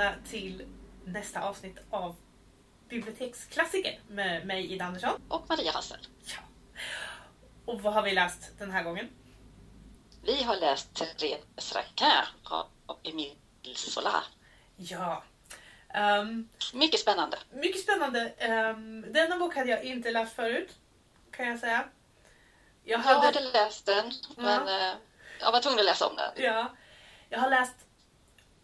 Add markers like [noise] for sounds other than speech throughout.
välkomna till nästa avsnitt av Biblioteksklassiker med mig Ida Andersson. Och Maria Hassel. Ja. Och vad har vi läst den här gången? Vi har läst Therese Raquin av Emile Zola. Ja. Um, mycket spännande. Mycket spännande. Um, denna bok hade jag inte läst förut, kan jag säga. Jag hade, jag hade läst den, men uh, jag var tvungen att läsa om den. Ja. Jag har läst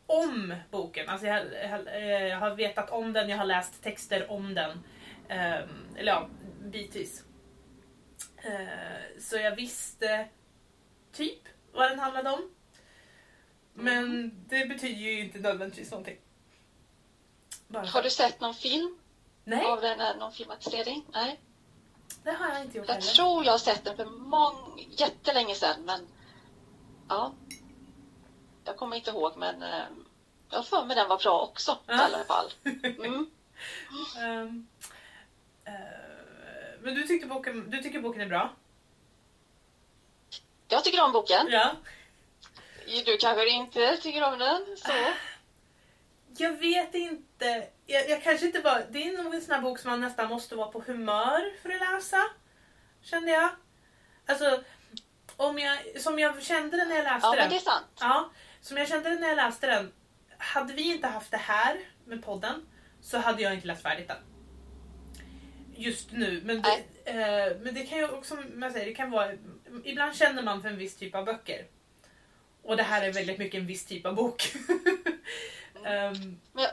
om boken. Alltså jag, eh, jag, har vetat om den, jag har läst texter om den. Um, eller ja, bitvis. Uh, så jag visste typ vad den handlade om. Men mm. det betyder ju inte nödvändigtvis någonting. Bara har du sett någon film? Nej. Av den, någon filmatisering? Nej. Det har jag inte gjort Jag heller. tror jag har sett den för mång, jättelänge sedan men ja, jag kommer inte ihåg men eh, jag har för mig den var bra också ja. i alla fall. Mm. um, [laughs] uh, men du, tyckte boken, du tycker boken är bra? Jag tycker om boken. Ja. Du kanske inte tycker om den? Så. [sighs] Jag vet inte. Jag, jag, kanske inte bara, det är nog en sån här bok som man nästan måste vara på humör för att läsa. Kände jag. Alltså, om jag, som jag kände den när jag läste ja, den. Ja, men det är sant. Ja, som jag kände när jag läste den. Hade vi inte haft det här med podden så hade jag inte läst färdigt den. Just nu. Men det, eh, men det kan ju också, man säger, det kan vara, ibland känner man för en viss typ av böcker. Och det här är väldigt mycket en viss typ av bok. um, [laughs] men jag,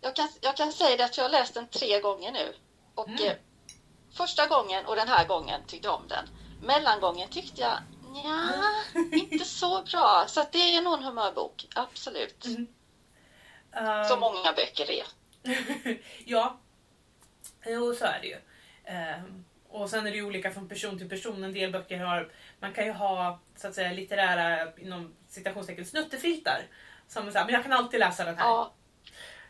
jag, kan, jag kan säga det att jag har läst den tre gånger nu. Och mm. eh, första gången och den här gången tyckte jag om den. Mellangången tyckte jag Ja, inte så bra. Så det är nog en humörbok, absolut. Mm. Uh, Som många böcker är. [laughs] ja, jo så är det ju. Uh, och sen är det ju olika från person till person. En del böcker har, man kan ju ha så att säga litterära inom citationstecken snuttefiltar. Som säger, men jag kan alltid läsa den här. Ja.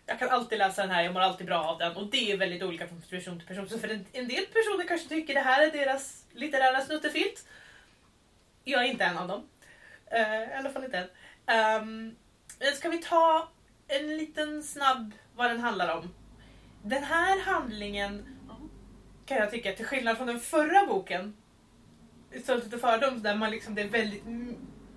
Jag kan alltid läsa den här, jag mår alltid bra av den. Och det är väldigt olika från person till person. Så för en, en del personer kanske tycker det här är deras litterära snuttefilt. Jag är inte en av dem. Uh, I alla fall inte än. Um, ska vi ta en liten snabb vad den handlar om? Den här handlingen kan jag tycka, till skillnad från den förra boken, Stolthet och fördom, där man liksom, det är väldigt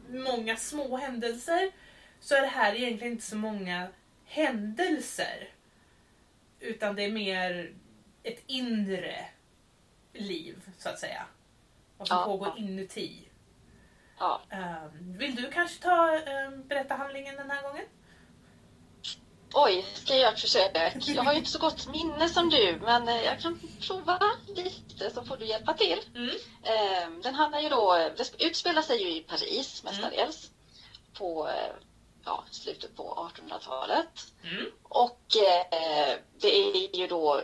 många små händelser, så är det här egentligen inte så många händelser. Utan det är mer ett inre liv, så att säga. Vad som ja. pågår inuti. Ja. Um, vill du kanske ta um, berätta handlingen den här gången? Oj, ska jag göra ett försök? Jag har ju inte så gott minne som du, men eh, jag kan prova lite så får du hjälpa till. Mm. Ehm, den handlar ju då, det utspelar sig ju i Paris mestadels. Mm. På eh, ja, slutet på 1800-talet. Mm. Och eh, det är ju då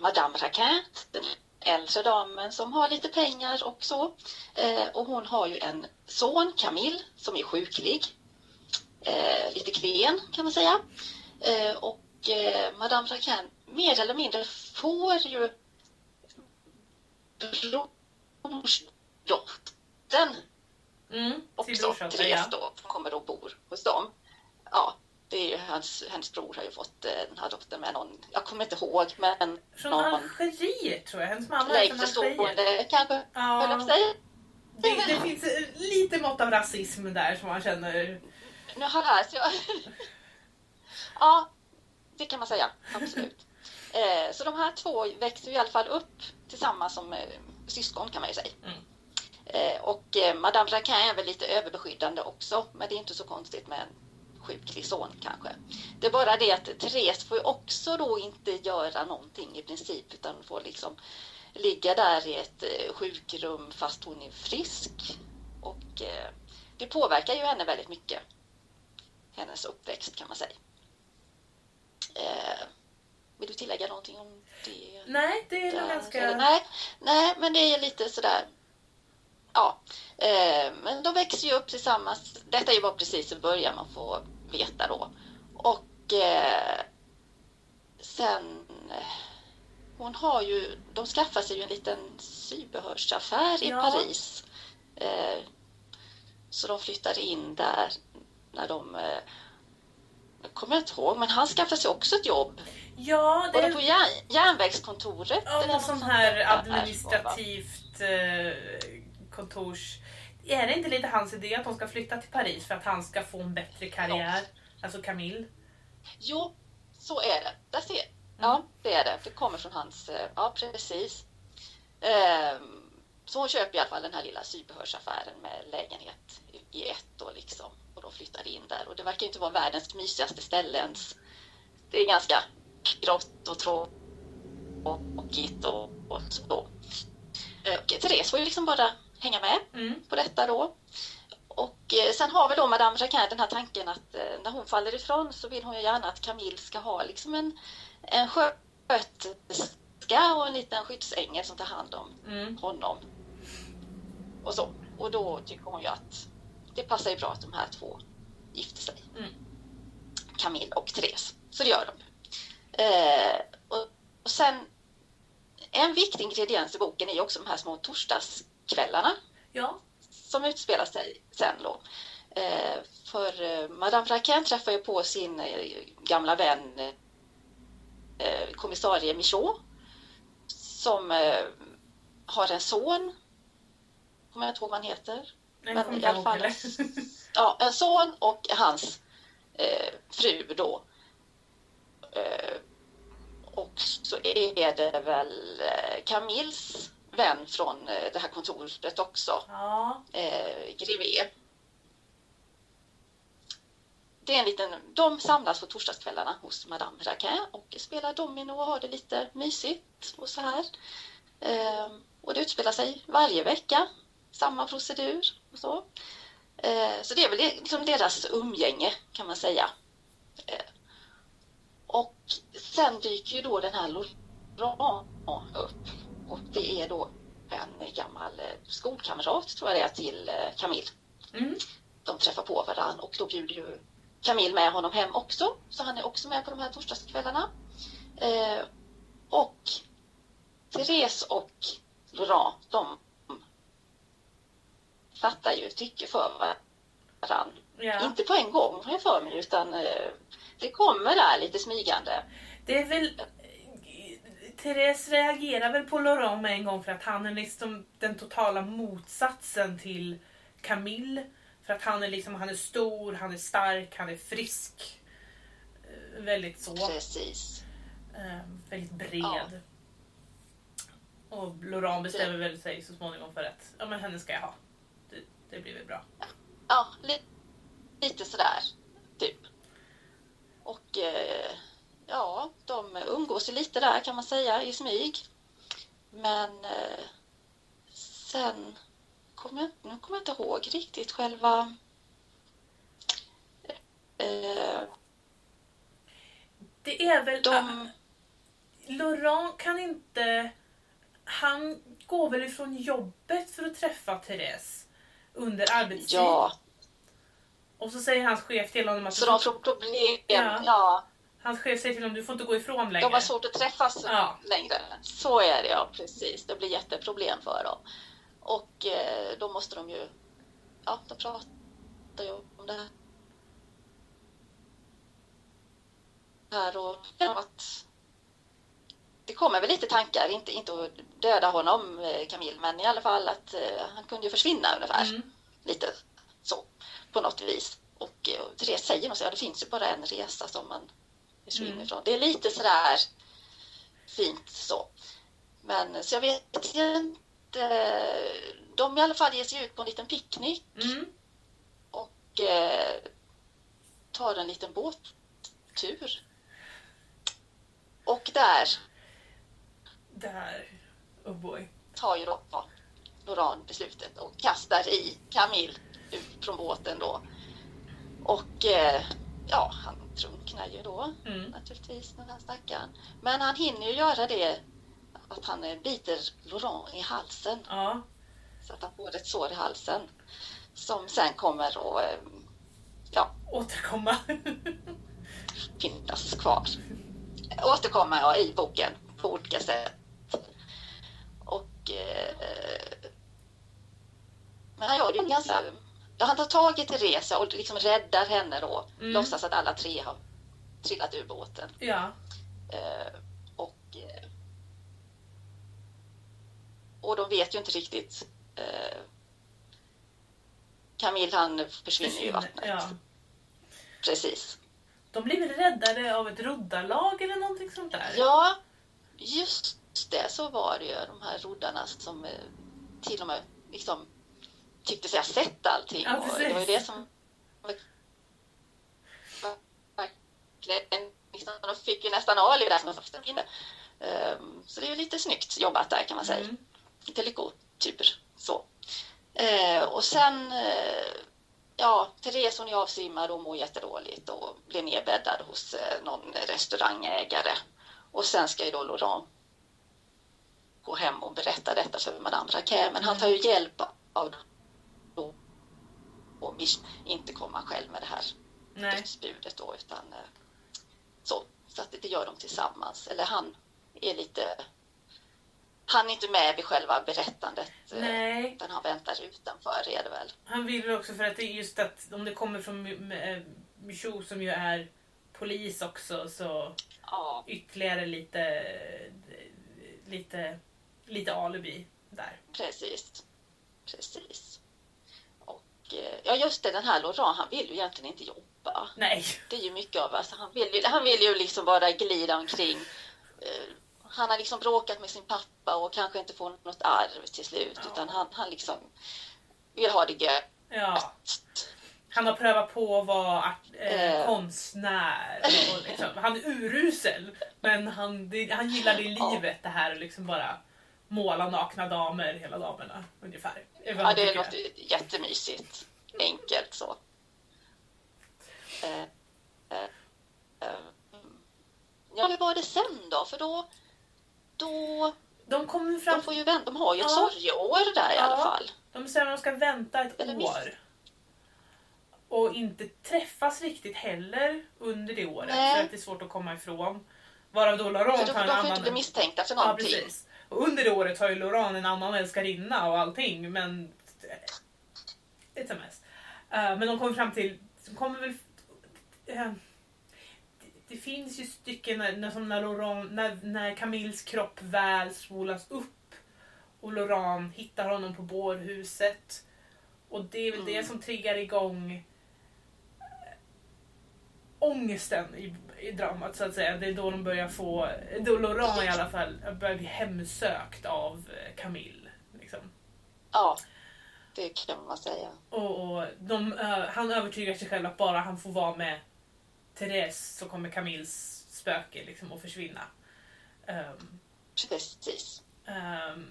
Madame Raquin, den äldre damen som har lite pengar och så. Eh, och hon har ju en son, Camille, som är sjuklig. Eh, lite klen kan man säga. Eh, och eh, Madame Raquin mer eller mindre får ju brorsdottern mm, också, Therese då, som kommer och bor hos dem. Ja, det är hans, hennes bror har ju fått eh, den här dottern med någon, jag kommer inte ihåg men Från någon Algeriet tror jag, hennes mamma är från Algeriet. kanske, ja. höll säga. Det, det finns lite mått av rasism där som man känner. Nu här, så jag... [laughs] ja, det kan man säga, absolut. [laughs] Eh, så de här två växer i alla fall upp tillsammans som eh, syskon kan man ju säga. Mm. Eh, och eh, Madame Raquin är väl lite överbeskyddande också, men det är inte så konstigt med en sjuklig son kanske. Det är bara det att Therese får ju också då inte göra någonting i princip utan får liksom ligga där i ett eh, sjukrum fast hon är frisk. Och eh, det påverkar ju henne väldigt mycket. Hennes uppväxt kan man säga. Eh, vill du tillägga någonting om det? Nej, det är nog ganska... Nej, nej, men det är lite sådär ja, eh, men de växer ju upp tillsammans. Detta är ju bara precis i början man får veta då. Och eh, sen eh, hon har ju, de skaffar sig ju en liten sybehörsaffär i ja. Paris. Eh, så de flyttar in där när de, eh, kommer jag inte ihåg, men han skaffade sig också ett jobb. Ja, det Var det på järn, järnvägskontoret? Ja, eller något sånt här administrativt eh, kontors... Är det inte lite hans idé att de ska flytta till Paris för att han ska få en bättre karriär? Alltså Camille. Jo, så är det. Där ser. Ja, det är det. Det kommer från hans... eh, Ja, precis. Ehm, Så hon köper i alla fall den här lilla sybehörsaffären med lägenhet i ett då liksom. Och då flyttar in där. Och det verkar inte vara världens mysigaste ställe ens. Det är ganska grått och tråkigt och, och så. Och Therese får ju liksom bara hänga med Mm. på detta då. Och eh, sen har väl då Madame Jacquin den här tanken att eh, när hon faller ifrån så vill hon ju gärna att Camille ska ha liksom en, en sköterska och en liten skyddsängel som tar hand om Mm. honom. Och så. Och då tycker hon ju att det passar ju bra att de här två gifter sig. Mm. Camille och Therese. Så det gör de. Eh, och, och sen en viktig ingrediens i boken är ju också de här små torsdagskvällarna Ja. som utspelar sig sen då. Eh, för eh, Madame Raquin träffar ju på sin eh, gamla vän kommissarie Michaud som har en son. Kommer jag inte ihåg vad han heter. Jag Men i alla fall-. [laughs] Ja, en son och hans eh, fru då. Eh, och så är det väl Camilles vän från eh, det här kontoret också ja. eh, Grivé. Det är en liten, de samlas på torsdagskvällarna hos Madame Raquin och spelar domino och har det lite mysigt och så här. Eh, och det utspelar sig varje vecka, samma procedur och så. Eh, så det är väl liksom deras umgänge kan man säga. Eh, och sen dyker ju då den här Laurent upp och det är då en gammal eh, skolkamrat tror jag det är till eh, Camille. Mm. De träffar på varandra och då bjuder ju Camille med honom hem också. Så han är också med på de här torsdagskvällarna. Eh, och Therese och Laurent, de fattar ju tycke för varandra. ja. Inte på en gång har jag för mig utan eh, det kommer där lite smygande. Det är väl... Therese reagerar väl på Laurent med en gång för att han är liksom den totala motsatsen till Camille. För att han är liksom, han är stor, han är stark, han är frisk. Eh, Väldigt så. Precis. Eh, väldigt bred. Ja. Och Laurent bestämmer väl sig så småningom för att ja, men henne ska jag ha. Det, det blir väl bra. Ja, li- lite sådär, typ. Och eh, ja, ju lite där kan man säga i smyg. Men eh, sen kommer jag, nu kommer jag inte ihåg riktigt själva eh, Det är väl... de... Laurent kan inte... Han går väl ifrån jobbet för att träffa Therese under arbetstid. Ja, Och så säger hans chef till honom att så de får problem. Ja. Ja, hans chef säger till honom du får inte gå ifrån längre. de har svårt att träffas Ja. längre. Så är det ja, precis. Det blir jätteproblem för dem. Och eh, då måste de ju, ja, de pratar ju om det här och att det kommer väl lite tankar, inte, inte att döda honom, eh, Camille, men i alla fall att eh, han kunde ju försvinna ungefär. Mm. Lite så, på något vis. Och eh, Therese säger så, ja det finns ju bara en resa som man försvinner Mm. ifrån. Det är lite sådär fint så. Men så jag vet inte. De i alla fall ger sig ut på en liten picknick Mm. och eh, tar en liten båttur. Och där Där. Oh boy. tar ju då Laurent beslutet och kastar i Camille ut från båten då. Och eh, ja, han drunknar ju då Mm. naturligtvis den här stackaren. Men han hinner ju göra det att han eh, biter Laurent i halsen Ja. så att han får ett sår i halsen som sen kommer att eh, ja, Återkomma. [laughs] finnas kvar. Återkommer jag i boken på olika sätt. Och eh, men han gör det ganska... Ja, han tar tag i Teresa och liksom räddar henne då. Mm. Låtsas att alla tre har trillat ur båten. Ja. Eh, och, eh, och de vet ju inte riktigt. Eh, Camille han försvinner ju i vattnet. Ja. Precis. De blir väl räddade av ett roddarlag eller någonting sånt där? Ja, just det, så var det ju. De här roddarna som eh, till och med liksom tyckte sig ha sett allting. Ja, och det var ju det som verkligen, de fick ju nästan alibi där som första minne. Ehm, Så det är ju lite snyggt jobbat där kan man säga. Mm. Lite lyckotyper så. Eh, och sen, eh, ja, Therese hon är avsvimmad och mår jättedåligt och blir nedbäddad hos eh, någon restaurangägare. Och sen ska ju då Laurent gå hem och berätta detta för Madame Raquet. Men han tar ju hjälp av och inte komma själv med det här Nej. dödsbudet då utan eh, så. Så att det gör de tillsammans. Eller han är lite han är inte med vid själva berättandet. eh, Nej. Utan han väntar utanför är det väl. Han vill också för att det är just att om det kommer från Mi- eh, Michaud som ju är polis också så Ja, ytterligare lite, lite, lite alibi där. precis. Precis. Eh, ja just det, den här Laurent han vill ju egentligen inte jobba. Nej. Det är ju mycket av alltså, han vill ju, han vill ju liksom bara glida omkring. Eh, Han har liksom bråkat med sin pappa och kanske inte får något arv till slut Ja. utan han, han liksom vill ha det gött. Ja. Han har prövat på att vara eh, Eh. konstnär. Och liksom, han är urusel. Men han, det, han gillar det i Ja. livet det här liksom bara måla nakna damer hela damerna ungefär. Ja, det låter jättemysigt. Enkelt så. Eh, eh, eh, Ja, hur var det sen då? För då, då De kommer fram de, får ju vänta, de har ju ett Ja. sorgeår där i Ja. alla fall. De säger att de ska vänta ett Eller år. Och inte träffas riktigt heller under det året. Nej. För att det är svårt att komma ifrån. Varav då För Laurent de, har de en får ju inte bli annan... misstänkta för Ja, någonting. precis. Och under det året har ju Laurent en annan älskarinna och allting. Men... It's a mess. Eh, men de kommer fram till... De kommer väl... eh, det- det finns ju stycken när, när, som när, Laurent, när, när Camilles kropp väl spolas upp och Laurent hittar honom på bårhuset. Och det är väl det Mm. som triggar igång ångesten i, i dramat så att säga. Det är då de börjar få, då Laurent i alla fall börjar bli hemsökt av eh, Camille. Liksom. Ja, det kan man säga. Och, och de, han övertygar sig själv att bara han får vara med Therese så kommer Camilles spöke liksom att försvinna. Ehm, Precis. ehm,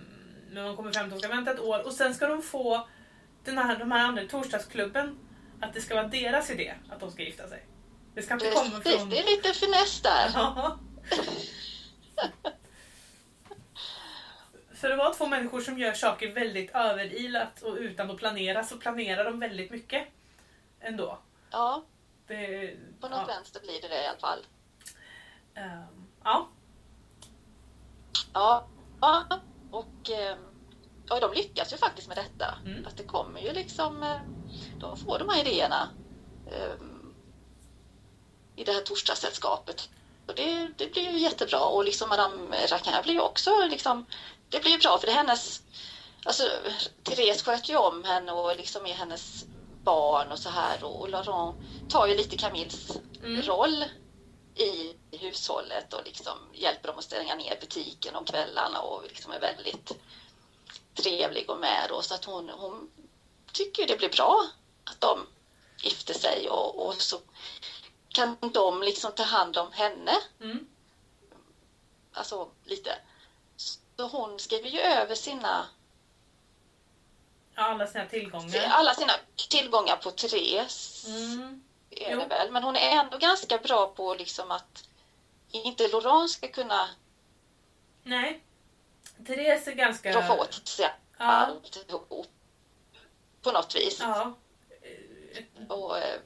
men de kommer fram till att de ska vänta ett år och sen ska de få den här, de här andra torsdagsklubben att det ska vara deras idé att de ska gifta sig. Det ska inte komma Precis, från... det är lite finess där. Ja. För det var två människor som gör saker väldigt överilat och utan att planera så planerar de väldigt mycket ändå. Ja, Det, på något ja. vänster blir det det i alla fall. Ehm, ja. Ja, ja. och eh, ja, de lyckas ju faktiskt med detta. Mm. Att det kommer ju liksom, eh, de får de här idéerna eh, i det här torsdagssällskapet. Och det, det blir ju jättebra och liksom Madame Raquin blir ju också liksom, det blir ju bra för det är hennes, alltså Therese sköter ju om henne och liksom är hennes barn och så här och, och Laurent tar ju lite Camilles Mm. roll i hushållet och liksom hjälper dem att stänga ner butiken om kvällarna och liksom är väldigt trevlig och med och så att hon, hon tycker det blir bra att de gifter sig och, och så kan de liksom ta hand om henne, Mm. alltså lite. Så hon skriver ju över sina, Alla sina tillgångar. alla sina tillgångar på Therese, Mm. är det väl. Men hon är ändå ganska bra på liksom att inte Laurent ska kunna Nej. Therese är ganska... roffa åt sig Ja. alltihop på något vis. Ja. Och, eh,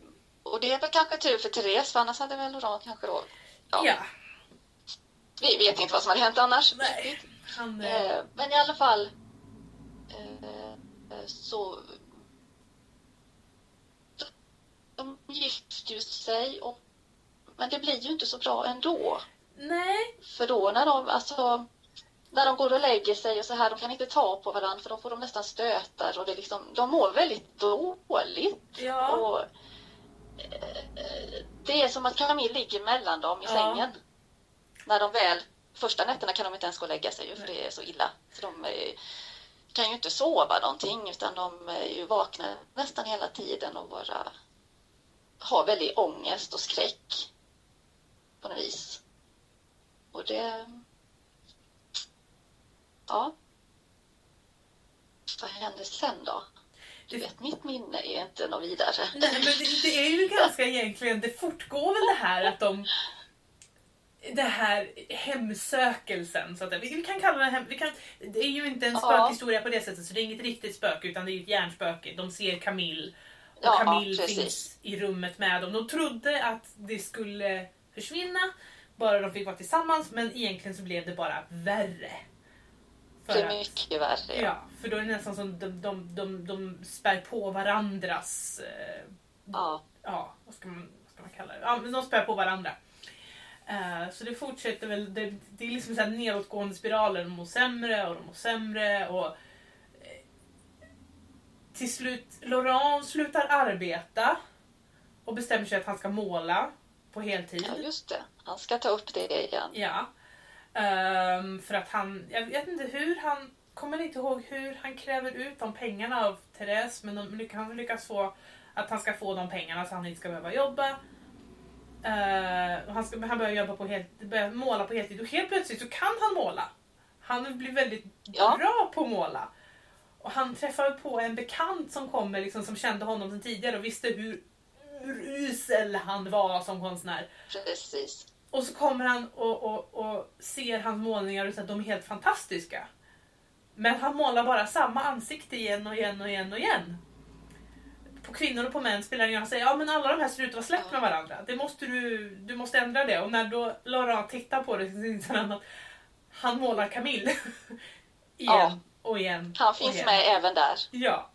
och det är väl kanske tur för Therese, för annars hade väl Laurent kanske då... Ja, Ja. Vi vet inte vad som hade hänt annars. Nej. Han... eh, Eh, Men i alla fall eh, eh, så... De gifter ju sig och men det blir ju inte så bra ändå. Nej. För då när de, alltså, när de går och lägger sig och så här, de kan inte ta på varandra för då får de nästan stötar och det liksom, de mår väldigt dåligt. Ja. Och, det är som att Camille ligger mellan dem i Ja. sängen. När de väl, första nätterna kan de inte ens gå och lägga sig ju, för det är så illa. Så de eh, kan ju inte sova någonting utan de är ju vakna nästan hela tiden och bara har väldigt ångest och skräck på något vis. Och det... Ja. Vad händer sen då? Du vet, mitt minne är inte något vidare. Nej, men det, det är ju ganska egentligen, det fortgår väl det här att de det här hemsökelsen, så att, vi, vi kan kalla det hem, vi kan, det är ju inte en spökhistoria på det sättet så det är inget riktigt spöke utan det är ett hjärnspöke. De ser Camille och Ja, Camille precis. finns i rummet med dem. De trodde att det skulle försvinna bara de fick vara tillsammans men egentligen så blev det bara värre. För Det är att- mycket värre. Ja, för då är det nästan som de, de, de, de spär på varandras... Eh, Ja. ja, vad ska, man, vad ska man kalla det? Ja, de spär på varandra. Eh, så det fortsätter väl, det, det är liksom så här nedåtgående spiraler, de mår sämre och de mår sämre och eh, till slut, Laurent slutar arbeta och bestämmer sig att han ska måla på heltid. ja, just det. Han ska ta upp det igen. Ja. Ehm, för att han, jag vet inte hur han, kommer inte ihåg hur han kräver ut de pengarna av Therese men de, han lyckas få att han ska få de pengarna så han inte ska behöva jobba. Och han, ska, han börjar jobba på helt, börjar måla på heltid och helt plötsligt så kan han måla. Han blir väldigt Ja. bra på att måla. Och han träffar på en bekant som kommer liksom, som kände honom sedan tidigare och visste hur, hur usel han var som konstnär. Precis. Och så kommer han och, och, och ser hans målningar och säger att de är helt fantastiska. Men han målar bara samma ansikte igen och igen och igen och igen. På kvinnor och på män spelar det ingen roll. Han säger ja men alla de här ser ut att vara släkt med varandra. Det måste du, du måste ändra det. Och när då Laurent tittar på det så inser han att han målar Camille. [laughs] igen Ja. och igen. Han finns igen. med även där. Ja.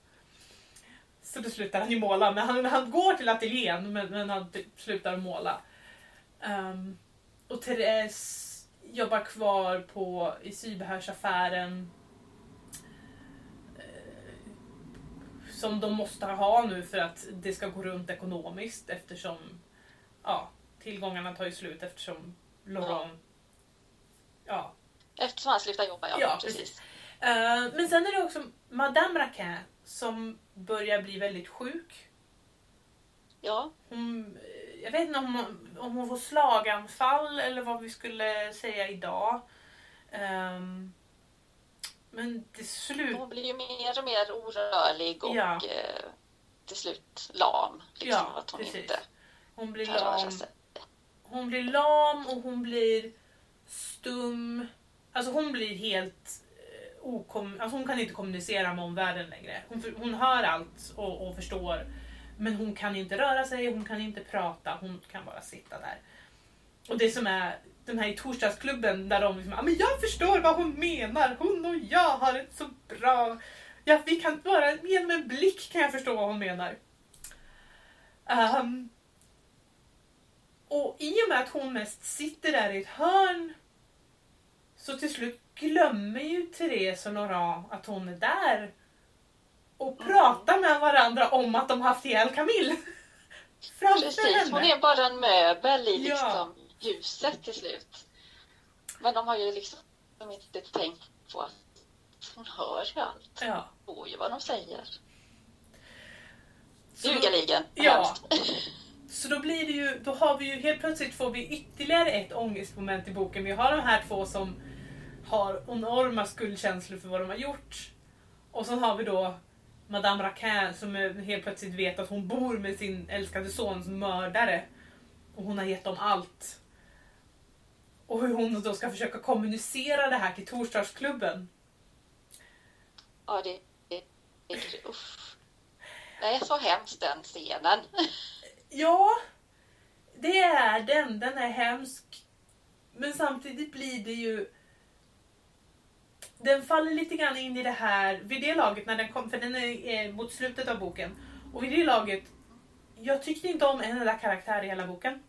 Så då slutar han ju måla. Men han, han går till ateljén men, men han slutar måla. Ehm, och Therese jobbar kvar på, i sybehörsaffären. Eh, som de måste ha nu för att det ska gå runt ekonomiskt eftersom ja, tillgångarna tar ju slut eftersom Laurent... Ja, Eftersom han slutar jobba, ja. Ja, precis. Eh, men sen är det också Madame Raquin som börjar bli väldigt sjuk. Ja, Hon, jag vet inte om om hon får slaganfall eller vad vi skulle säga idag. Ehm, men till slut... hon blir ju mer och mer orörlig och Ja. eh, till slut lam. Liksom, Ja, att hon precis. inte Hon blir kan röra lam. sig. Hon blir lam och hon blir stum. Alltså hon blir helt eh, okom... Alltså hon kan inte kommunicera med omvärlden längre. Hon, hon hör allt och, och förstår. Men hon kan inte röra sig, hon kan inte prata, hon kan bara sitta där. Och det som är den här i torsdagsklubben där de liksom, "Ja, men jag förstår vad hon menar, hon och jag har ett så bra... Ja, vi kan bara, genom en blick kan jag förstå vad hon menar. Um, och i och med att hon mest sitter där i ett hörn så till slut glömmer ju Therese och Laurent att hon är där och Mm. pratar med varandra om att de haft ihjäl Camille. [laughs] Framför Precis, henne. hon är bara en möbel i Ja. liksom, huset till slut. Men de har ju liksom inte tänkt på att hon hör ju allt. Ja. Hör ju vad de säger. Ljugaligen. Ja. [laughs] så då blir det ju, då har vi ju helt plötsligt får vi ytterligare ett ångestmoment i boken. Vi har de här två som har enorma skuldkänslor för vad de har gjort. Och så har vi då Madame Raquin som är- helt plötsligt vet att hon bor med sin älskade sons mördare. Och hon har gett dem allt. Och hur hon då ska försöka kommunicera det här till torsdagsklubben. Ja, det, det, det usch. Det är så hemskt den scenen. [laughs] Ja, det är den. Den är hemsk. Men samtidigt blir det ju... Den faller lite grann in i det här, vid det laget när den kom, för den är eh, mot slutet av boken. Och vid det laget, jag tyckte inte om en enda karaktär i hela boken.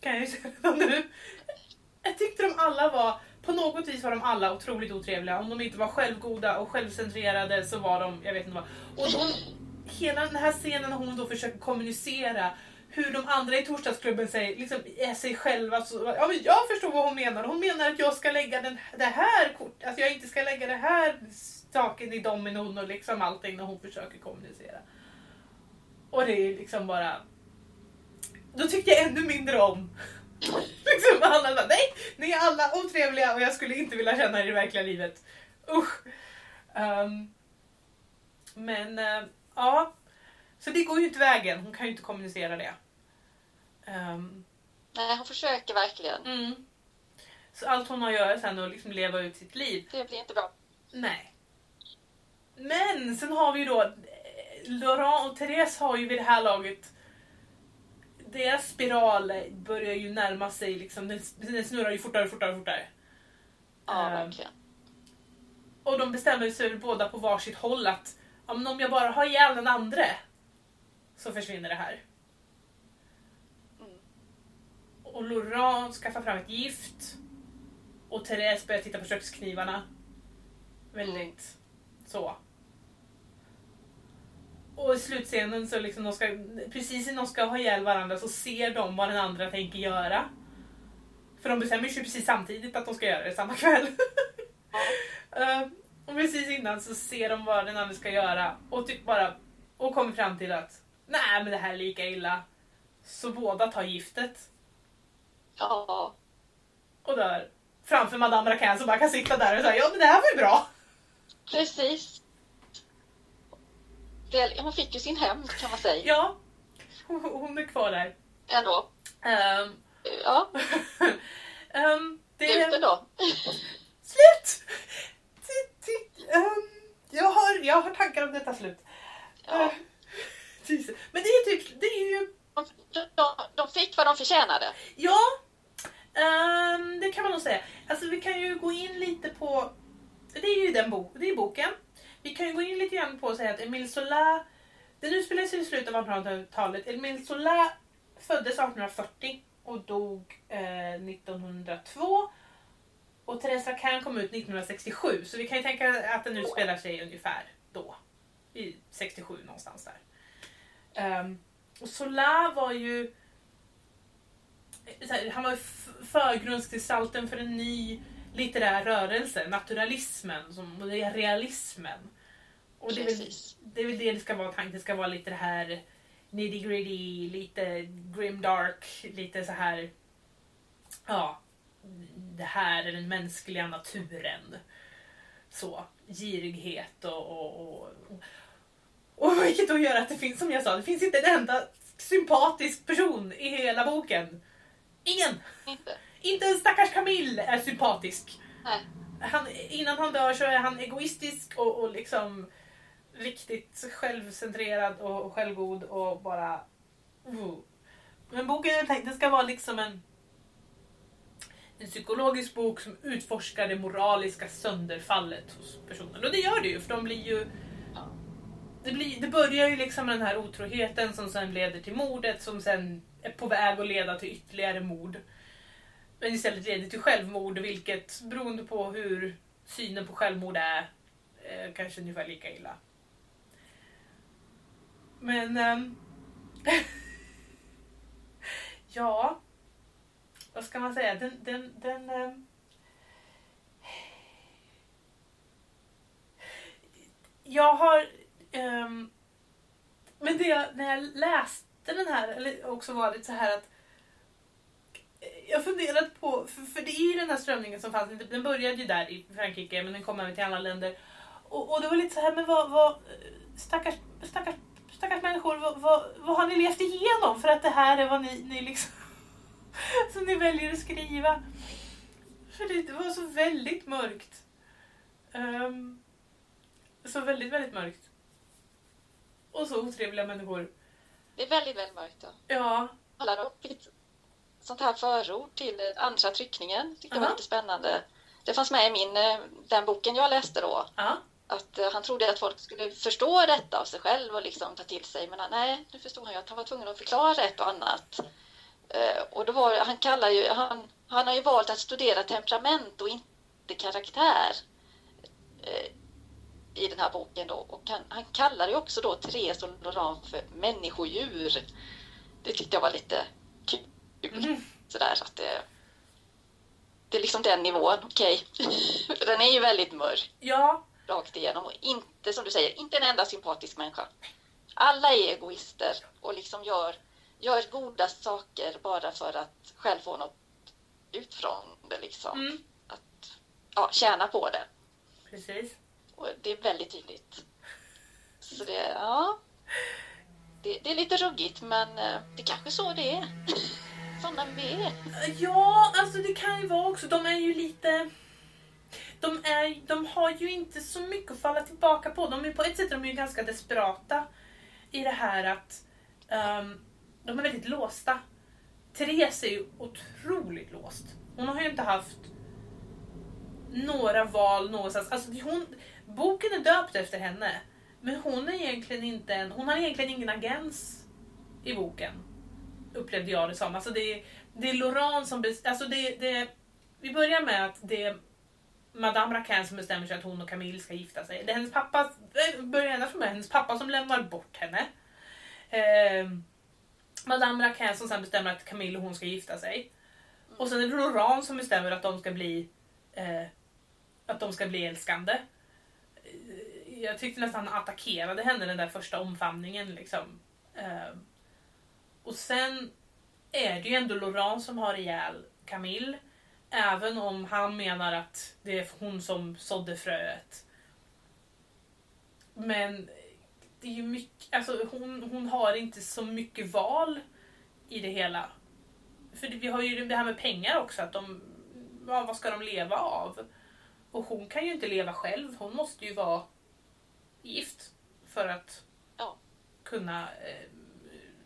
kan jag ju [laughs] säga redan nu. Jag tyckte de alla var, på något vis var de alla otroligt otrevliga. Om de inte var självgoda och självcentrerade så var de, jag vet inte vad. Och då, hela den här scenen när hon då försöker kommunicera hur de andra i torsdagsklubben säger, liksom, är sig själva. Så, ja, men jag förstår vad hon menar. Hon menar att jag ska lägga den, det här kortet, alltså jag inte ska lägga det här saken i dominon och liksom allting när hon försöker kommunicera. Och det är liksom bara... Då tyckte jag ännu mindre om [laughs] liksom alla bara, nej, ni är alla otrevliga och jag skulle inte vilja känna er i verkliga livet. Usch. Um, men uh, ja, så det går ju inte vägen. Hon kan ju inte kommunicera det. Um, nej, hon försöker verkligen. Mm. Så allt hon har att göra sen är att liksom leva ut sitt liv. Det blir inte bra. Nej. Men sen har vi ju då Laurent och Therese har ju vid det här laget deras spiral börjar ju närma sig, liksom, den, snurrar ju fortare och fortare fortare. Ja, um, verkligen. Och de bestämmer sig båda på varsitt håll att om jag bara har ihjäl den andra så försvinner det här. Mm. Och Laurent skaffar fram ett gift. Och Therese börjar titta på köksknivarna. Väldigt mm. så. Och i slutscenen så liksom de ska, precis när de ska ha ihjäl varandra så ser de vad den andra tänker göra. För de bestämmer sig precis samtidigt att de ska göra det samma kväll. uh, [laughs] och precis innan så ser de vad den andra ska göra och typ bara och kommer fram till att nej men det här är lika illa. Så båda tar giftet. Ja. Och dör. Framför Madame Raquin som bara kan sitta där och säga ja men det här var ju bra. Precis hon fick ju sin hämnd kan man säga. Ja, hon är kvar där. Ändå. Um, ja. um, [laughs] det... Slut ändå. Slut! Um, jag, har, jag har tankar om detta slut. Ja. Uh, men det är typ, det är ju... De, de, de fick vad de förtjänade. Ja, um, det kan man nog säga. Alltså vi kan ju gå in lite på, det är ju den bok, det är boken. Vi kan ju gå in lite grann på att säga att Emile Zola, den utspelar sig i slutet av 1800-talet. Emile Zola föddes 1840 och dog eh, 1902. Och Therese Raquin kom ut 1967, så vi kan ju tänka att den utspelar sig ungefär då. I 67 någonstans där. Um, och Zola var ju här, han var förgrundsgestalten för en ny litterär rörelse, naturalismen, som, realismen. Och det är, väl, det är väl det det ska vara tanken, det ska vara lite det här nitty gritty, lite grim dark, lite så här ja, det här är den mänskliga naturen. Så, girighet och, och, och, och vilket då gör att det finns, som jag sa, det finns inte en enda sympatisk person i hela boken. Ingen! Inte. Inte en stackars Camille är sympatisk. Nej. Han, innan han dör så är han egoistisk och, och liksom riktigt självcentrerad och, självgod och bara... Uh. Men boken är tänkt, den ska vara liksom en, en psykologisk bok som utforskar det moraliska sönderfallet hos personen. Och det gör det ju, för de blir ju... Det, blir, det börjar ju liksom med den här otroheten som sen leder till mordet som sen är på väg att leda till ytterligare mord. Men istället leder till självmord, vilket beroende på hur synen på självmord är, eh, kanske ungefär lika illa. Men... Ähm, [laughs] ja... Vad ska man säga? Den... den, den ähm, jag har... Um, men det, när jag läste den här, eller också var det så här att jag funderat på, för, för, det är ju den här strömningen som fanns, den började ju där i Frankrike men den kom även till andra länder. Och, och det var lite så här, men vad, vad stackars, stackars, stackars människor, vad, vad, vad har ni levt igenom för att det här är vad ni, ni liksom, [laughs] som ni väljer att skriva? För det, det var så väldigt mörkt. Um, så väldigt, väldigt mörkt. Och så otrevliga människor. Det är väldigt, mörkt. Ja. Alla upp sånt här förord till andra tryckningen. Tyckte -huh. var lite spännande. Det fanns med i min, eh, den boken jag läste då. -huh. Att uh, han trodde att folk skulle förstå detta av sig själv och liksom ta till sig. Men nej, nu förstod han ju att han var tvungen att förklara ett och annat. Eh, och då var, han, kallar ju, han, han har ju valt att studera temperament och inte karaktär eh, i den här boken. Då. Och han, han kallar ju också då Therese och Laurent för människodjur. Det tyckte jag var lite kul. Mm. Sådär, att det, det är liksom den nivån, okej. Okay. [laughs] den är ju väldigt mörk. Ja. Rakt igenom och inte, som du säger, inte en enda sympatisk människa. Alla är egoister och liksom gör, gör goda saker bara för att själv få något ut från det liksom. Mm. Att ja, tjäna på det. Precis. Och det är väldigt tydligt. Så det, ja. Det, det är lite ruggigt men eh, det är kanske så det är. [laughs] Sådana vi är. Ja, alltså det kan ju vara också. De är ju lite... De, är, de har ju inte så mycket att falla tillbaka på. De är, på ett sätt är de ju ganska desperata i det här att um, de är väldigt låsta. Therese är ju otroligt låst. Hon har ju inte haft några val någonstans. Alltså hon, boken är döpt efter henne. Men hon är egentligen inte en, hon har egentligen ingen agens i boken. Upplevde jag det som. Alltså det, det är Laurent som alltså det, det, Vi börjar med att det är Madame Raquin som bestämmer sig att hon och Camille ska gifta sig. Det är hennes pappa, börjar ända från hennes pappa som lämnar bort henne. Eh, Madame Raquin som sen bestämmer att Camille och hon ska gifta sig. Och sen är det Laurent som bestämmer att de ska bli eh, att de ska bli älskande. Jag tyckte nästan han attackerade henne den där första omfamningen. Liksom. Eh, och sen är det ju ändå Laurent som har ihjäl Camille. Även om han menar att det är hon som sådde fröet. Men det är ju mycket, alltså hon, hon har inte så mycket val i det hela. För vi har ju det här med pengar också, att de, ja, vad ska de leva av? Och hon kan ju inte leva själv, hon måste ju vara gift för att ja. kunna, eh,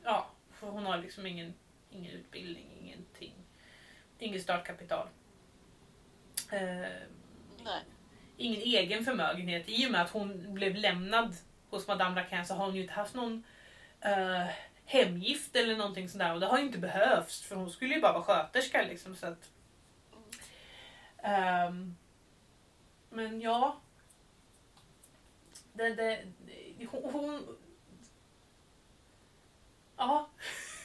ja, för hon har liksom ingen, ingen utbildning, ingenting, inget startkapital. Eh, Nej. Ingen egen förmögenhet. I och med att hon blev lämnad hos Madame Raquin så har hon ju inte haft någon uh, hemgift eller någonting sådär och det har ju inte behövts för hon skulle ju bara vara sköterska liksom. Så att, um, men ja. Det, det, hon, hon Ja.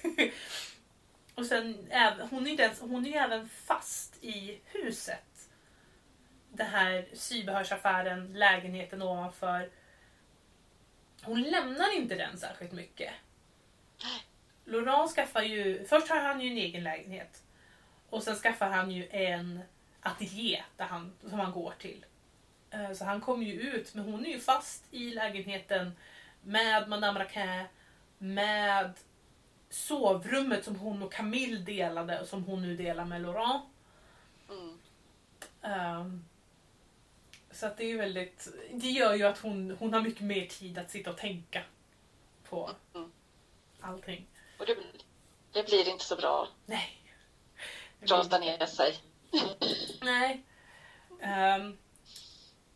[laughs] och sen hon är, inte ens, hon är ju även fast i huset. Den här sybehörsaffären, lägenheten ovanför. Hon lämnar inte den särskilt mycket. Laurent skaffar ju, först har han ju en egen lägenhet. Och sen skaffar han ju en ateljé där han, som han går till. Eh, så han kommer ju ut, men hon är ju fast i lägenheten med Madame Raquin, med sovrummet som hon och Camille delade och som hon nu delar med Laurent. Mm. Um, så att det är väldigt, det gör ju att hon, hon har mycket mer tid att sitta och tänka på mm. allting. Och det, det blir inte så bra. Nej. Prata ner sig. Nej. Um,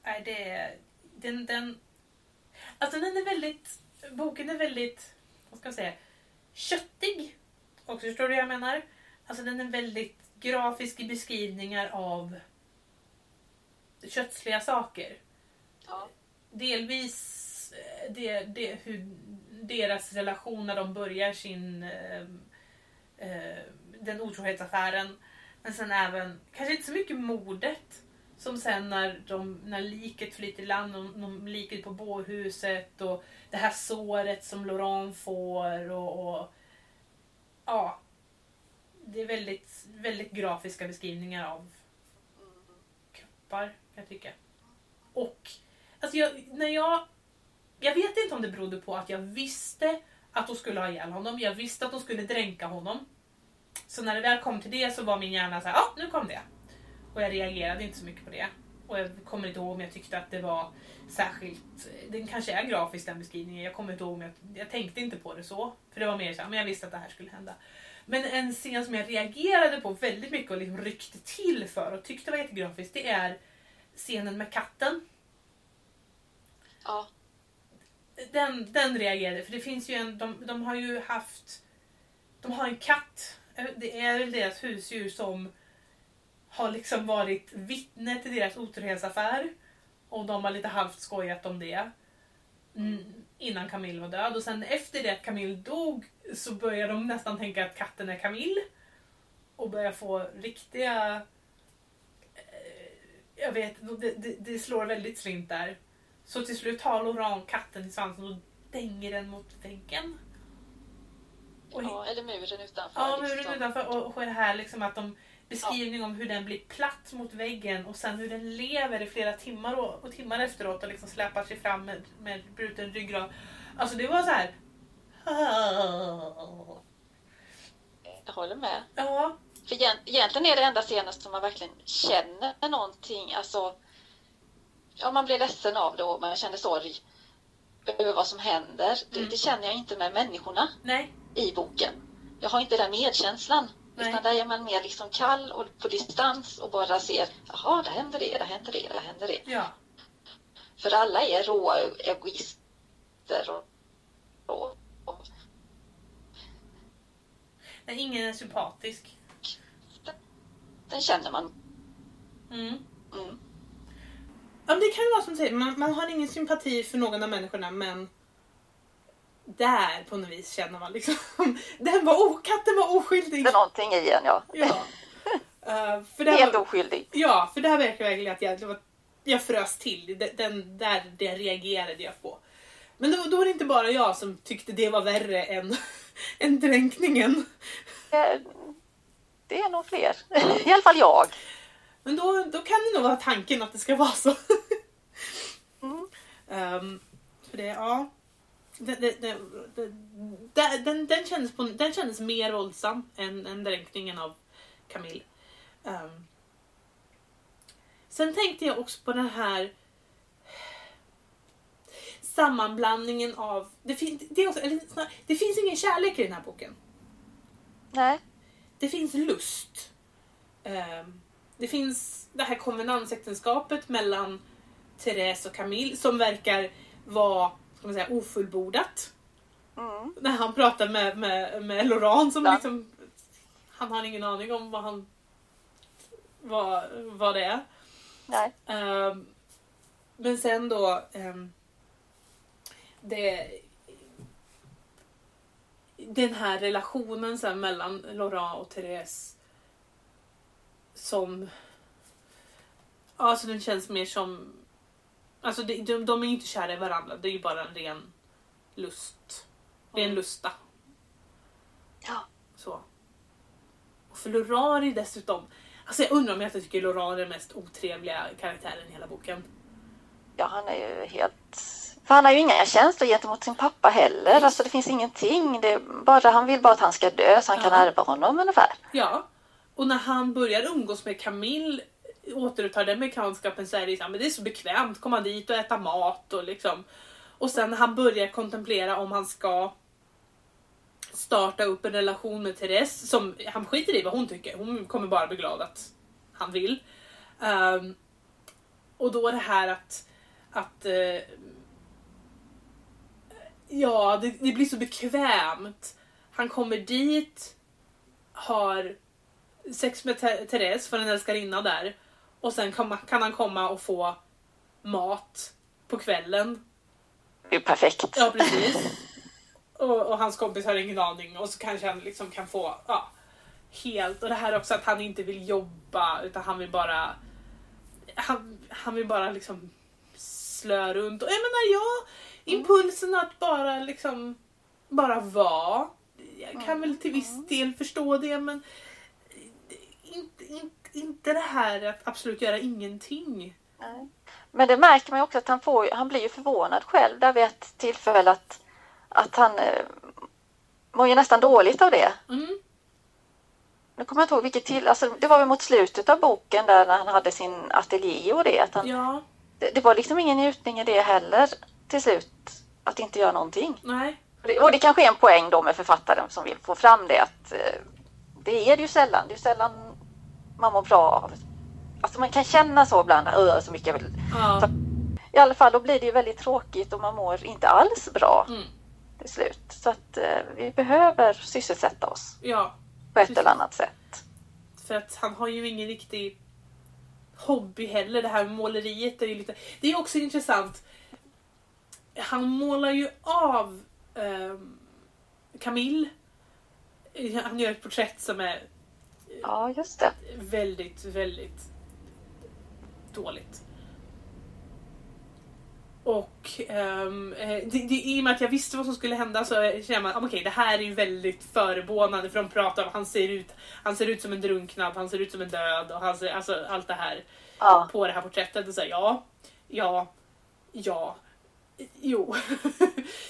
nej, det är... Den, den... Alltså den är väldigt... Boken är väldigt... Vad ska man säga? Köttig. Också förstår du vad jag menar? Alltså den är väldigt grafisk i beskrivningar av kötsliga saker. Ja. Delvis eh, det, det, hur deras relation när de börjar sin eh, eh, den otrohetsaffären. Men sen även, kanske inte så mycket mordet. Som sen när, de, när liket flyter i land, de, de, liket på bårhuset och det här såret som Laurent får och, och ja. Det är väldigt, väldigt grafiska beskrivningar av kroppar kan jag tycka. Och alltså jag, när jag... Jag vet inte om det berodde på att jag visste att de skulle ha ihjäl honom. Jag visste att de skulle dränka honom. Så när det väl kom till det så var min hjärna så här, ja ah, nu kom det. Och jag reagerade inte så mycket på det. Och jag kommer inte ihåg om jag tyckte att det var särskilt, den kanske är grafisk den beskrivningen, jag kommer inte ihåg om jag, jag tänkte inte på det så. För det var mer så här, men jag visste att det här skulle hända. Men en scen som jag reagerade på väldigt mycket och liksom ryckte till för och tyckte var jättegrafisk, det är scenen med katten. Ja. Den, den reagerade, för det finns ju en, de, de har ju haft, de har en katt Det är väl deras husdjur som har liksom varit vittne till deras otrohetsaffär. Och de har lite halvt skojat om det. Mm, innan Camille var död. Och sen efter det att Camille dog så börjar de nästan tänka att katten är Camille. Och börjar få riktiga... eh, Jag vet, det, det, det slår väldigt slint där. Så till slut tar Laurent katten i svansen och dänger den mot väggen. Och Ja, eller muren utanför. Ja, muren liksom. utanför och, och det här liksom att de beskrivning om hur den blir platt mot väggen och sen hur den lever i flera timmar och, och timmar efteråt och liksom släpar sig fram med, med bruten ryggrad. Alltså det var så här. Jag håller med. Ja, För egent- egentligen är det enda scenen som man verkligen känner någonting. Alltså, ja, man blir ledsen av det och man känner sorg över vad som händer. Det, Mm. det känner jag inte med människorna nej, i boken. Jag har inte den medkänslan. Nej. Utan där är man mer liksom kall och på distans och bara ser, jaha, där händer det, där händer det, där händer det. ja. För alla är råa egoister och, och, och Nej, ingen är sympatisk. den känner man. Mm. Mm. Ja, det kan ju vara som du säger, man, man har ingen sympati för någon av människorna men där på något vis känner man liksom, [laughs] den var, o- katten var oskyldig. Det är någonting i en, ja. Ja. [laughs] Eh, för det Helt var, oskyldig. ja, för det här verkar verkligen att jag, det var, jag frös till. Den, den där det reagerade jag på. Men då, då var det inte bara jag som tyckte det var värre än, [laughs] än dränkningen. Eh, Det är nog fler. I alla fall jag. Men då, då kan det nog vara tanken att det ska vara så. Mm. Ehm, för det, ja. Den, den, den, den, kändes på, den kändes mer våldsam än, än dränkningen av Camille. Ehm, sen tänkte jag också på den här sammanblandningen av... Det, fin, det, också, eller, det finns ingen kärlek i den här boken. Nej. Det finns lust. Ehm, det finns det här konvenansäktenskapet mellan Therese och Camille som verkar vara man säga, ofullbordat. Mm. När han pratar med, med, med Laurent som Ja. liksom... Han har ingen aning om vad han... Vad, vad det är. Nej. Ehm, men sen då... ehm, det, den här relationen sen mellan Laurent och Therese som... Alltså den känns mer som... Alltså de, de, de är inte kära i varandra, det är ju bara en ren lust. Det är en Mm. lusta. Ja. Så. Och för är dessutom... Alltså jag undrar om jag inte tycker Laurent är den mest otrevliga karaktären i hela boken. ja, han är ju helt... För han har ju inga känslor gentemot sin pappa heller. Alltså det finns ingenting. Det bara, han vill bara att han ska dö så han kan Ja. ärva honom ungefär. Ja. Och när han börjar umgås med Camille, återupptar den bekantskapen så är det, så här, men det är så bekvämt, komma dit och äta mat och liksom. Och sen när han börjar kontemplera om han ska starta upp en relation med Therese, som han skiter i vad hon tycker, hon kommer bara bli glad att han vill. Um, och då det här att, att uh, ja, det, det blir så bekvämt. Han kommer dit, har sex med Therese för en älskarinna där och sen kan, han komma och få mat på kvällen. Det är perfekt. Ja precis. Och, och hans kompis har ingen aning och så kanske han liksom kan få ja, helt och det här också att han inte vill jobba utan han vill bara han, han vill bara liksom slö runt och jag menar ja impulsen att bara liksom bara vara jag kan väl till viss del förstå det men inte, inte, inte det här att absolut göra ingenting. Nej. Men det märker man ju också att han, får, han blir ju förvånad själv där vid ett tillfälle att, att han eh, mår ju nästan dåligt av det. Mm. Nu kommer jag inte ihåg vilket till, alltså det var väl mot slutet av boken där när han hade sin ateljé och det. Att han, Ja, det, det var liksom ingen njutning i det heller till slut. Att inte göra någonting. nej. Och det, och det kanske är en poäng då med författaren som vill få fram det att eh, det är det ju sällan. Det är ju sällan man mår bra av. Alltså man kan känna så ibland, "Åh, så mycket vill. Ja. I alla fall då blir det ju väldigt tråkigt och man mår inte alls bra Mm. till slut. Så att eh, vi behöver sysselsätta oss. Ja. på ett eller annat sätt. För att han har ju ingen riktig hobby heller. Det här med måleriet är ju lite... Det är också intressant. Han målar ju av um, Camille. Han gör ett porträtt som är Ja, just det. väldigt, väldigt dåligt. Och um, det, det, i och med att jag visste vad som skulle hända så känner man okej okay, det här är ju väldigt förebånande för de pratar om han ser ut, han ser ut som en drunknad, han ser ut som en död och han ser, alltså allt det här Ja. på det här porträttet och säger ja, ja, ja, jo.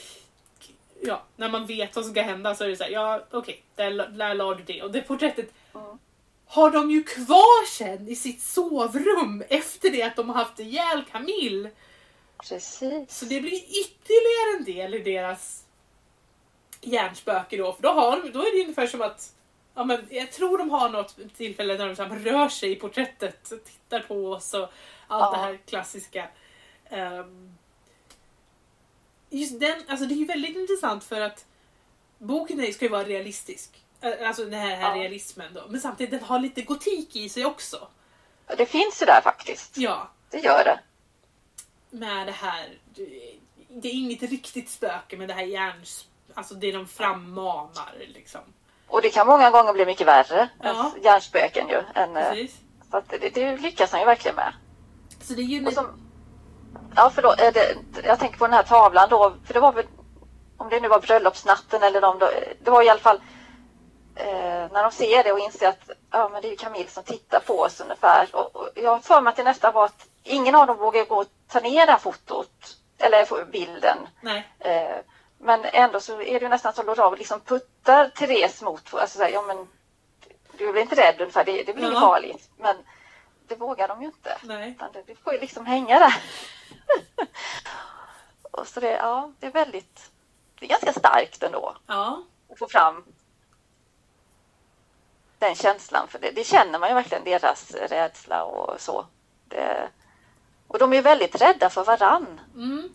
[laughs] ja, när man vet vad som ska hända så är det så här, ja okej, okay, där, där la du det. Och det porträttet Har de ju kvar sen i sitt sovrum efter det att de har haft ihjäl Camille. Precis. Så det blir ytterligare en del i deras hjärnspöke då. För då, har, de- då är det ungefär som att Ja, men jag tror de har något tillfälle när de så rör sig i porträttet och tittar på oss och allt Ja. det här klassiska. Ehm, just den, alltså det är ju väldigt intressant för att boken ska ju vara realistisk. Eh, Alltså den här, här Ja. realismen då. Men samtidigt den har lite gotik i sig också. Det finns ju där faktiskt. Ja, Det gör det. med det här. Det är inget riktigt spöke med det här hjärns... Alltså det de frammanar liksom. Och det kan många gånger bli mycket värre Ja. än hjärnspöken ju. Än, eh, Precis. så att det, det lyckas han ju verkligen med. Så det är ju... Som, ja, förlåt, är det, jag tänker på den här tavlan då, för det var väl, om det nu var bröllopsnatten eller de, då, det var i alla fall eh, när de ser det och inser att ja, men det är Camille som tittar på oss ungefär. Och, och jag har för mig att det nästan var att ingen av dem vågar gå och ta ner det här fotot, eller bilden. Nej. Eh, men ändå så är det nästan så Laurent liksom puttar Therese mot, alltså så här, ja men du väl inte rädd ungefär, det, det blir inget Ja. farligt. Men det vågar de ju inte. Nej. Det, det får ju liksom hänga där. [laughs] och så det, ja, det är väldigt, det är ganska starkt ändå Ja. att få fram den känslan. För det, det känner man ju verkligen, deras rädsla och så. Det, och de är ju väldigt rädda för varann. Mm.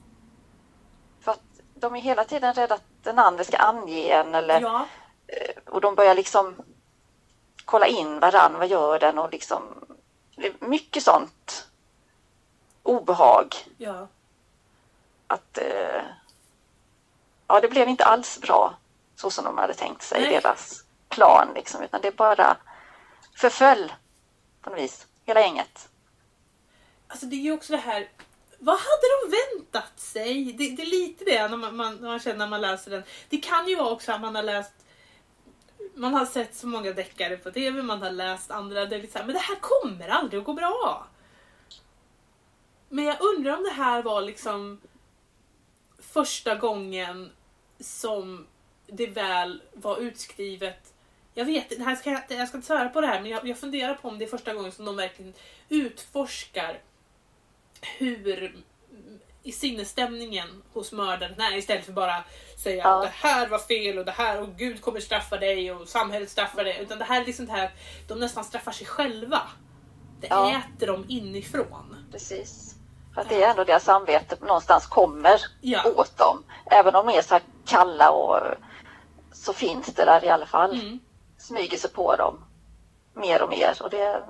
För att de är hela tiden rädda att den andra ska ange en eller Ja. eh, och de börjar liksom kolla in varann, vad gör den och liksom det är mycket sånt obehag Ja. att eh, ja, det blev inte alls bra så som de hade tänkt sig Nej. deras plan liksom, utan det bara förföll på något vis, hela gänget. Alltså det är ju också det här. Vad hade de väntat sig? Det, det är lite det när man, man, när man känner när man läser den. Det kan ju vara också att man har läst man har sett så många deckare på tv, man har läst andra. Det är liksom, men det här kommer aldrig att gå bra. Men jag undrar om det här var liksom första gången som det väl var utskrivet. Jag vet det här ska jag, jag ska inte svära på det här men jag, jag funderar på om det är första gången som de verkligen utforskar hur i sinnesstämningen hos mördaren är istället för bara säga Ja. det här var fel och det här och Gud kommer straffa dig och samhället straffar dig. Utan det här är liksom det här, de nästan straffar sig själva. Det Ja. äter dem inifrån. Precis. För att det är ändå deras samvete någonstans kommer Ja. åt dem. Även om de är så här kalla och så finns det där i alla fall. Mm. Smyger sig på dem mer och mer. Och det...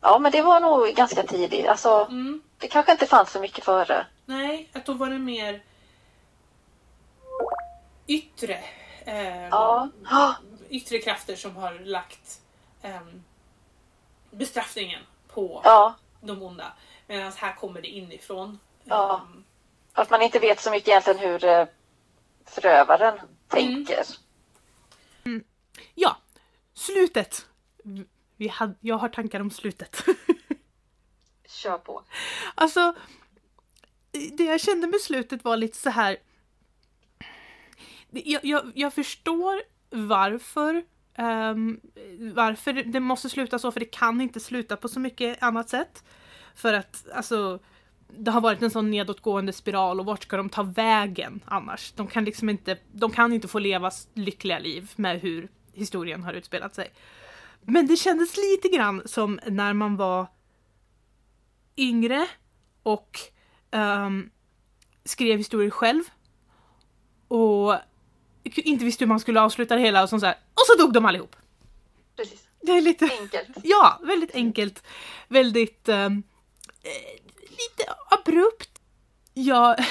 Ja men det var nog ganska tidigt. Alltså, Mm. det kanske inte fanns så mycket före. Nej, att då var det mer yttre, eh, Ja. Yttre krafter som har lagt ehm, bestraffningen på Ja, de onda. Medan här kommer det inifrån. Ja. Ehm, att man inte vet så mycket egentligen hur eh, förövaren tänker. Ja, slutet. Vi hade, jag har tankar om slutet. [laughs] Kör på. Alltså, det jag kände med slutet var lite så här. Jag, jag, jag förstår varför, ehm, varför det måste sluta så, för det kan inte sluta på så mycket annat sätt. För att alltså, det har varit en sån nedåtgående spiral och vart ska de ta vägen annars? De kan liksom inte, de kan inte få leva lyckliga liv med hur historien har utspelat sig. Men det kändes lite grann som när man var yngre och ehm, skrev historier själv. Och inte visste hur man skulle avsluta det hela och, så här, och så dog de allihop. Precis. Det är lite... Enkelt. [laughs] Ja, väldigt enkelt. Väldigt... Um, lite abrupt. Ja... [laughs]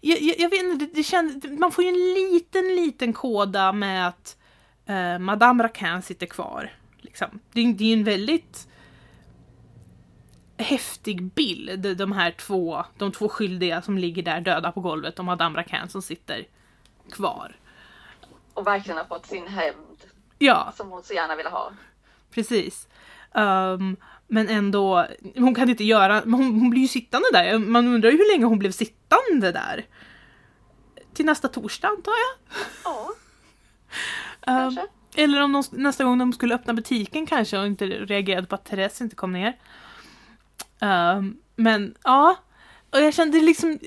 jag, jag, jag, vet inte, det, känd, man får ju en liten, liten kåda med att uh, Madame Raquin sitter kvar. Liksom. Det, det är en väldigt häftig bild, de här två, de två skyldiga som ligger där döda på golvet och Madame Raquin som sitter kvar. Och verkligen har fått sin hämnd. Ja. Som hon så gärna ville ha. Precis. Um, men ändå, hon kan inte göra, hon, hon blir ju sittande där. Man undrar ju hur länge hon blev sittande där. Till nästa torsdag antar jag? Ja. um, eller om de, nästa gång de skulle öppna butiken kanske och inte reagerade på att Therese inte kom ner. Um, men ja, och jag kände liksom...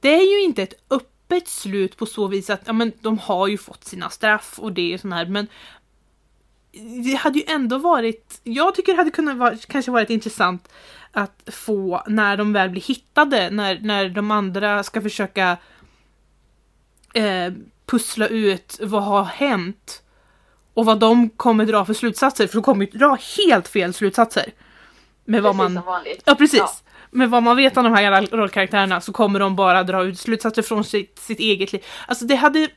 Det är ju inte ett öppet slut på så vis att ja, men de har ju fått sina straff och det är sån här, men det hade ju ändå varit, jag tycker det hade kunnat vara, kanske varit intressant att få när de väl blir hittade, när, när de andra ska försöka eh, pussla ut vad har hänt och vad de kommer dra för slutsatser, för de kommer ju dra helt fel slutsatser. Med vad precis man... som vanligt. Ja, precis. Ja. Med vad man vet om de här rollkaraktärerna så kommer de bara dra ut slutsatser från sitt, sitt eget liv. Alltså det hade...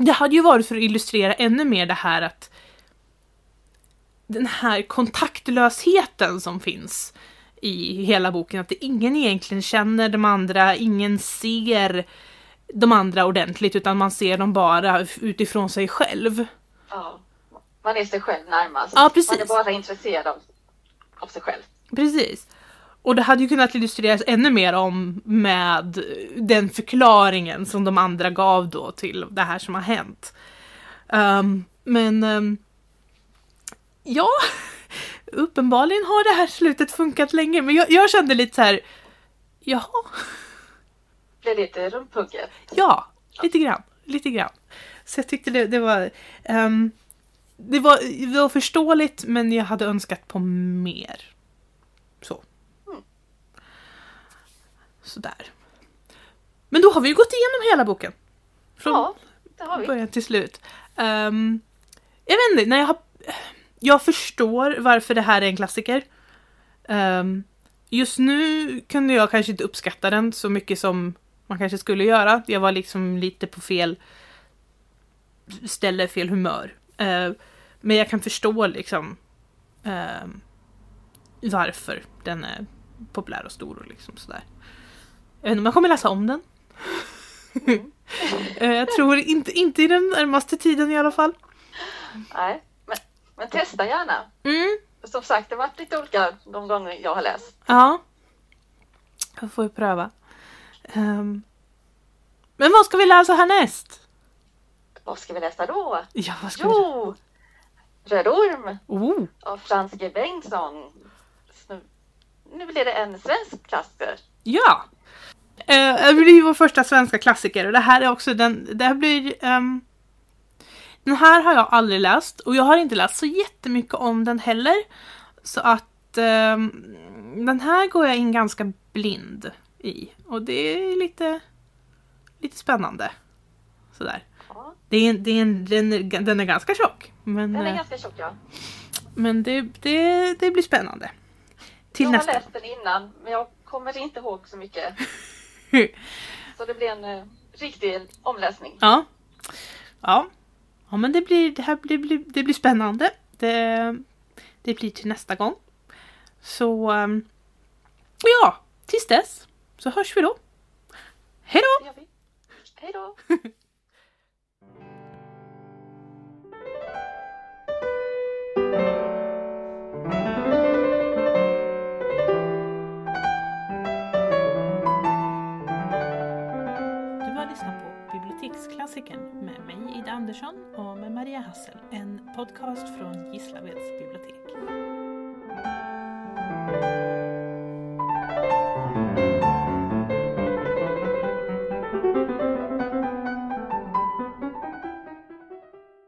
Det hade ju varit för att illustrera ännu mer det här att den här kontaktlösheten som finns i hela boken, att det ingen egentligen känner de andra, ingen ser de andra ordentligt utan man ser dem bara utifrån sig själv. Ja, man är sig själv närmast. Ja, precis. Man är bara intresserad av, av sig själv. Precis. Och det hade ju kunnat illustreras ännu mer om med den förklaringen som de andra gav då till det här som har hänt. Um, men um, ja, uppenbarligen har det här slutet funkat länge, men jag, jag kände lite så här, jaha. Blev lite rumpugget? Ja, lite grann, lite grann. Så jag tyckte det, det var... Um, det var, det var förståeligt men jag hade önskat på mer. Så. Mm. Sådär. Men då har vi ju gått igenom hela boken. Från ja, det har vi. början till slut. Um, jag vet inte, när jag har... Jag förstår varför det här är en klassiker. Um, just nu kunde jag kanske inte uppskatta den så mycket som man kanske skulle göra. Jag var liksom lite på fel ställe, fel humör. Uh, men jag kan förstå liksom uh, varför den är populär och stor och liksom sådär. Jag vet inte om jag kommer läsa om den. uh, [laughs] jag tror inte, inte i den närmaste tiden i alla fall. Nej, men, testa gärna. Mm. Som sagt, det har varit lite olika de gånger jag har läst. Ja. Jag får ju pröva. Um, men vad ska vi läsa härnäst? Vad ska vi läsa då? Ja, vad ska jo! Vi... Röd orm oh. av Frans G Bengtsson. Nu, nu blir det en svensk klassiker. Ja! Uh, det blir vår första svenska klassiker och det här är också den, det här blir um, Den här har jag aldrig läst och jag har inte läst så jättemycket om den heller. Så att um, den här går jag in ganska blind i och det är lite lite spännande. Sådär. Ja. Det är, det är en, den, är, den är ganska tjock. Men, den är eh, ganska tjock ja. Men det, det, det blir spännande. Till jag nästa. har läst den innan men jag kommer inte ihåg så mycket. [laughs] så det blir en uh, riktig omläsning. Ja. Ja. Ja men det blir, det här blir, blir, det blir spännande. Det, det blir till nästa gång. Så um, ja, tills dess så hörs vi då. Hej då! Hej då! Du [laughs] Klassikern med mig Ida Andersson och med Maria Hassel. En podcast från Gislaveds bibliotek.